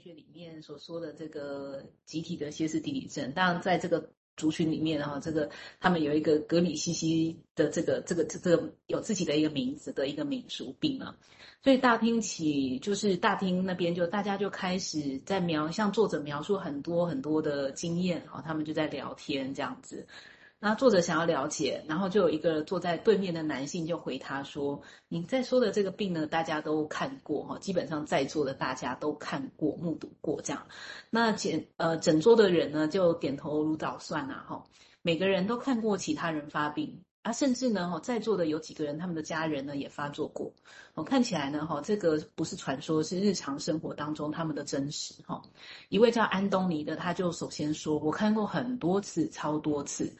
学里面所说的这个集体的歇斯底里症，当然在这个族群里面哈，这个他们有一个格里西西的这个这个这个有自己的一个名字的一个民俗病啊，所以大厅起就是大厅那边就大家就开始在描，像作者描述很多很多的经验哈，他们就在聊天这样子。那作者想要了解，然后就有一个坐在对面的男性就回他说：“你在说的这个病呢，大家都看过哈，基本上在座的大家都看过、目睹过这样。那整呃整桌的人呢就点头如捣蒜啊哈，每个人都看过其他人发病啊，甚至呢哈在座的有几个人他们的家人呢也发作过。哦，看起来呢哈这个不是传说，是日常生活当中他们的真实哈。一位叫安东尼的，他就首先说：我看过很多次，超多次。”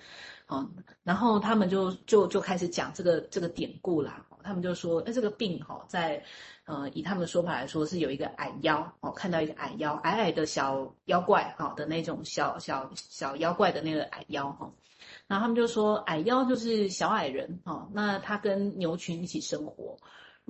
哦，然后他们就就就开始讲这个这个典故啦。他们就说，哎，这个病哈，在呃以他们的说法来说，是有一个矮妖哦，看到一个矮妖，矮矮的小妖怪哈的那种小小小妖怪的那个矮妖哈。然后他们就说，矮妖就是小矮人哦。那他跟牛群一起生活，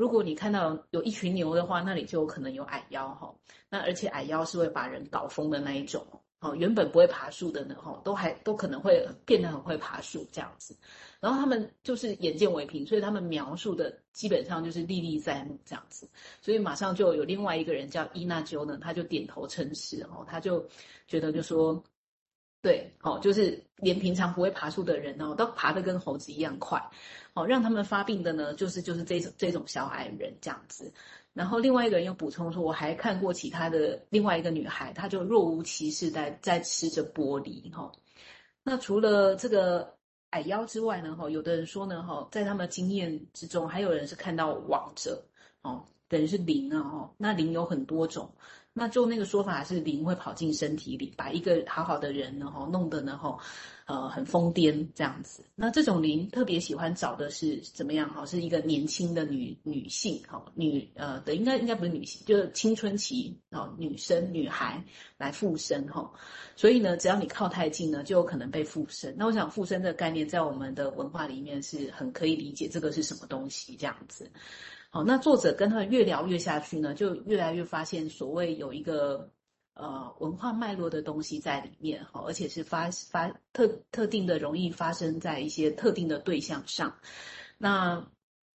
如果你看到有一群牛的话，那里就有可能有矮妖哈。那而且矮妖是会把人搞疯的那一种。哦，原本不会爬树的呢，哈，都还都可能会变得很会爬树这样子。然后他们就是眼见为凭，所以他们描述的基本上就是历历在目这样子。所以马上就有另外一个人叫伊纳鸠呢，他就点头称是，哦，他就觉得就说，对，哦，就是连平常不会爬树的人哦，都爬得跟猴子一样快，哦，让他们发病的呢，就是就是这种这种小矮人这样子。然后另外一个人又补充说，我还看过其他的另外一个女孩，她就若无其事在在吃着玻璃哈。那除了这个矮腰之外呢，哈，有的人说呢，哈，在他们的经验之中，还有人是看到王者，哦，等于是灵啊，哦。那灵有很多种。那就那个说法是灵会跑进身体里，把一个好好的人呢，哈，弄得呢，吼，呃，很疯癫这样子。那这种灵特别喜欢找的是怎么样？哈，是一个年轻的女女性，哈，女呃的应该应该不是女性，就是青春期哦，女生女孩来附身哈。所以呢，只要你靠太近呢，就有可能被附身。那我想附身这个概念在我们的文化里面是很可以理解，这个是什么东西这样子。好，那作者跟他越聊越下去呢，就越来越发现所谓有一个呃文化脉络的东西在里面，哈，而且是发发特特定的，容易发生在一些特定的对象上。那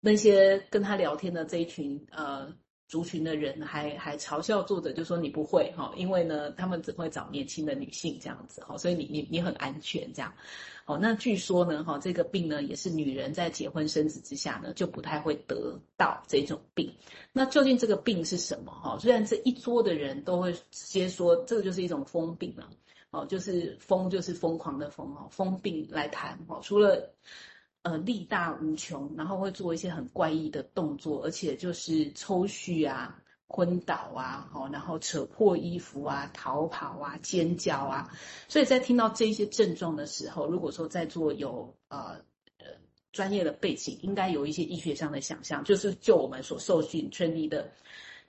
那些跟他聊天的这一群呃族群的人还，还嘲笑作者，就说你不会哈，因为呢，他们只会找年轻的女性这样子，哈，所以你你你很安全这样。哦，那据说呢，哈，这个病呢，也是女人在结婚生子之下呢，就不太会得到这种病。那究竟这个病是什么？哈，虽然这一桌的人都会直接说，这个就是一种疯病了。哦，就是疯，就是疯狂的疯哦，疯病来谈。哦，除了呃力大无穷，然后会做一些很怪异的动作，而且就是抽搐啊。昏倒啊，然后扯破衣服啊，逃跑啊，尖叫啊，所以在听到这些症状的时候，如果说在座有呃呃专业的背景，应该有一些医学上的想象，就是就我们所受训圈里的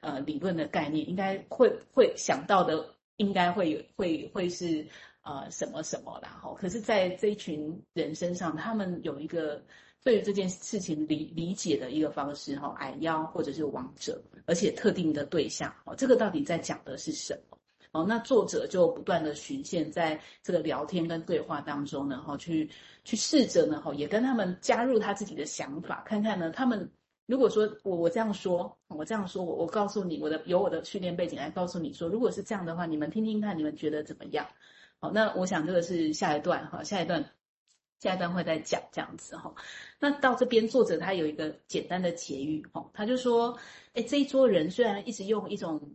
呃理论的概念，应该会会想到的，应该会有会会是呃什么什么啦，哈，可是，在这一群人身上，他们有一个。对于这件事情理理解的一个方式，哈，矮腰或者是王者，而且特定的对象，哦，这个到底在讲的是什么？哦，那作者就不断的循线在这个聊天跟对话当中呢，哈，去去试着呢，哈，也跟他们加入他自己的想法，看看呢，他们如果说我我这样说，我这样说，我我告诉你，我的有我的训练背景来告诉你说，如果是这样的话，你们听听看，你们觉得怎么样？好，那我想这个是下一段，哈，下一段。下一段会再讲这样子哈，那到这边作者他有一个简单的结语哈，他就说，哎，这一桌人虽然一直用一种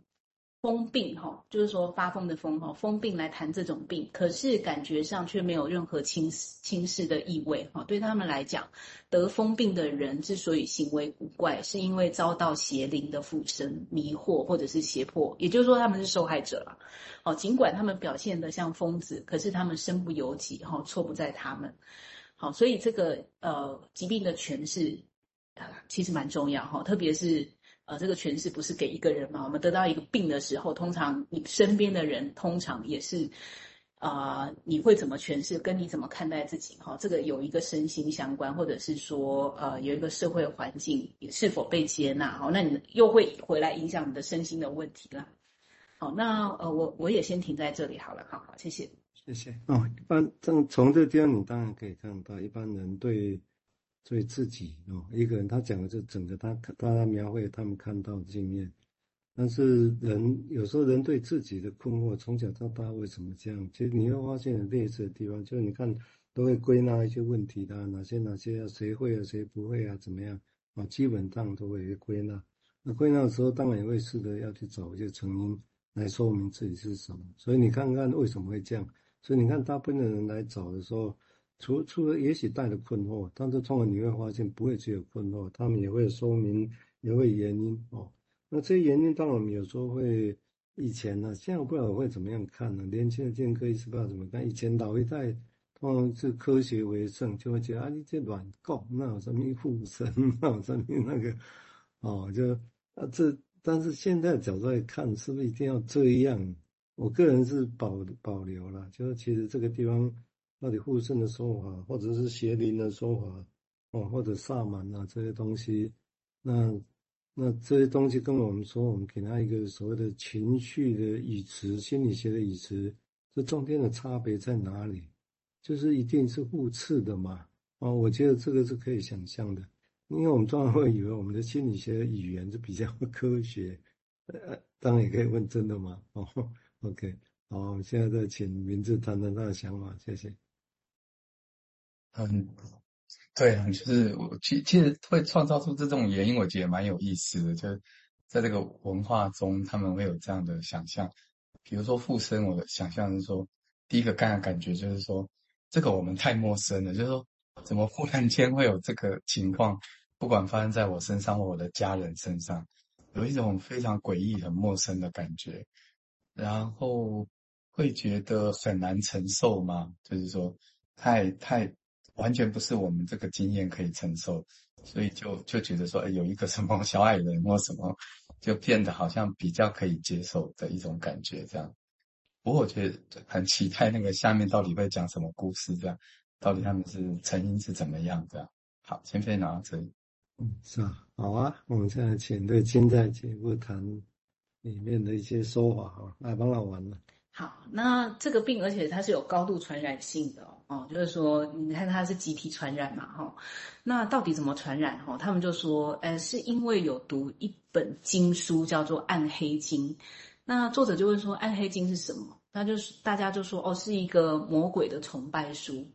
疯病哈，就是说发疯的疯哈，疯病来谈这种病，可是感觉上却没有任何轻视轻视的意味哈。对他们来讲，得疯病的人之所以行为古怪，是因为遭到邪灵的附身、迷惑或者是胁迫，也就是说他们是受害者了。哦，尽管他们表现得像疯子，可是他们身不由己，哈，错不在他们。好，所以这个呃疾病的诠释，呃，其实蛮重要哈，特别是呃这个诠释不是给一个人嘛，我们得到一个病的时候，通常你身边的人通常也是，啊、你会怎么诠释，跟你怎么看待自己？哈，这个有一个身心相关，或者是说呃有一个社会环境是否被接纳，好，那你又会回来影响你的身心的问题啦。好，那呃，我我也先停在这里好了，好好，谢谢，谢谢。哦，一般从从这地方你当然可以看到，一般人对对自己哦，一个人他讲的是整个他他描绘他们看到的经验。但是人有时候人对自己的困惑，从小到大为什么这样？其实你会发现有类似的地方，就是你看都会归纳一些问题的，哪些哪些啊，谁会啊，谁不会啊，怎么样啊？基本上都会归纳。那归纳的时候，当然也会试着要去找一些成因来说明自己是什么。所以你看看为什么会这样？所以你看大部分的人来找的时候，除除了也许带着困惑，但是通常你会发现不会只有困惑，他们也会说明，也会原因哦。那这些原因，当然我们有时候会以前呢、啊，现在我不知道我会怎么样看呢、啊？年轻的健科医师不知道怎么看。以前老一代通常是科学为胜，就会觉得啊，你这乱搞，那有什么护身，那有什么那个，哦，就啊这，但是现在角度来看，是不是一定要这样？我个人是保保留了，就是其实这个地方到底护身的说法，或者是邪灵的说法，哦，或者萨满啊这些东西，那。那这些东西跟我们说，我们给他一个所谓的情绪的语词、心理学的语词，这中间的差别在哪里？就是一定是互斥的嘛？哦，我觉得这个是可以想象的，因为我们通常会以为我们的心理学语言是比较 科学，呃，当然也可以问真的吗？哦，OK，好，我们现在再请明志谈谈他的想法，谢谢。嗯。对啊，就是我其其实会创造出这种原因，我觉得蛮有意思的。就在这个文化中，他们会有这样的想象。比如说附身，我的想象是说，第一个干的感觉就是说，这个我们太陌生了。就是说，怎么忽然间会有这个情况？不管发生在我身上或我的家人身上，有一种非常诡异、很陌生的感觉，然后会觉得很难承受吗？就是说，太太。完全不是我们这个经验可以承受，所以就就觉得说，哎，有一个什么小矮人或什么，就变得好像比较可以接受的一种感觉，这样。不过我觉得很期待那个下面到底会讲什么故事，这样，到底他们是成因是怎么样这样？好，先飞拿到这里。嗯，是啊，好啊，我们现在请对金在节目谈里面的一些说法，好，来帮老王了。好，那这个病，而且它是有高度传染性的哦，就是说，你看它是集体传染嘛，哈、哦，那到底怎么传染？哈、哦，他们就说，呃，是因为有读一本经书叫做《暗黑经》，那作者就问说，《暗黑经》是什么？那就是大家就说，哦，是一个魔鬼的崇拜书。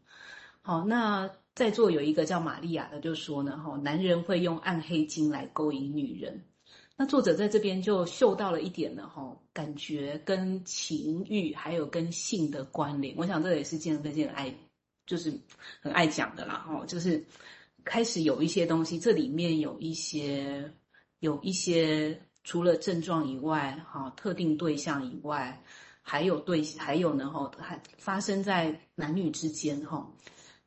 好，那在座有一个叫玛利亚的就说呢，哈，男人会用《暗黑经》来勾引女人。那作者在这边就嗅到了一点了哈，感觉跟情欲还有跟性的关联。我想这也是健科健爱，就是很爱讲的啦哈，就是开始有一些东西，这里面有一些有一些除了症状以外哈，特定对象以外，还有对还有呢哈，还发生在男女之间哈。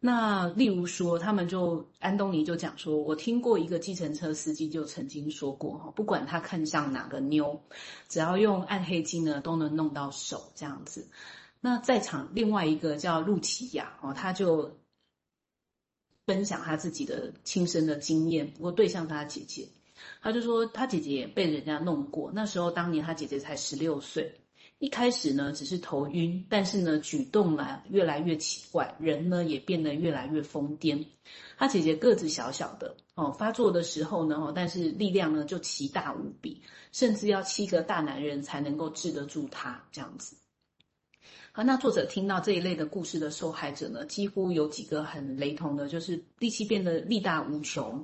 那例如说，他们就安东尼就讲说，我听过一个计程车司机就曾经说过哈，不管他看上哪个妞，只要用暗黑经呢，都能弄到手这样子。那在场另外一个叫露琪亚哦，他就分享他自己的亲身的经验，不过对象是他姐姐，他就说他姐姐也被人家弄过，那时候当年他姐姐才十六岁。一开始呢，只是头晕，但是呢，举动呢越来越奇怪，人呢也变得越来越疯癫。他姐姐个子小小的哦，发作的时候呢，但是力量呢就奇大无比，甚至要七个大男人才能够治得住他这样子。好，那作者听到这一类的故事的受害者呢，几乎有几个很雷同的，就是力气变得力大无穷。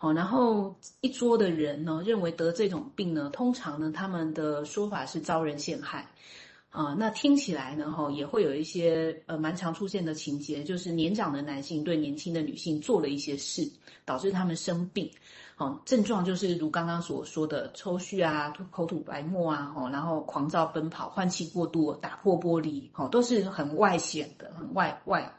好，然后一桌的人呢，认为得这种病呢，通常呢，他们的说法是遭人陷害，啊，那听起来呢，哈，也会有一些呃蛮常出现的情节，就是年长的男性对年轻的女性做了一些事，导致他们生病，哦，症状就是如刚刚所说的抽搐啊、口吐白沫啊，哈，然后狂躁奔跑、换气过度、打破玻璃，哈，都是很外显的、很外外，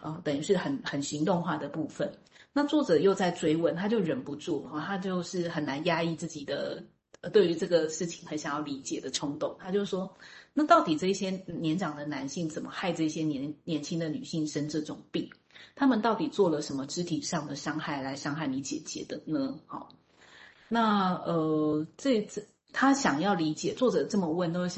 啊，等于是很很行动化的部分。那作者又在追问，他就忍不住哈，他就是很难压抑自己的对于这个事情很想要理解的冲动，他就说，那到底这些年长的男性怎么害这些年年轻的女性生这种病？他们到底做了什么肢体上的伤害来伤害你姐姐的呢？好，那呃这这他想要理解，作者这么问，都是想。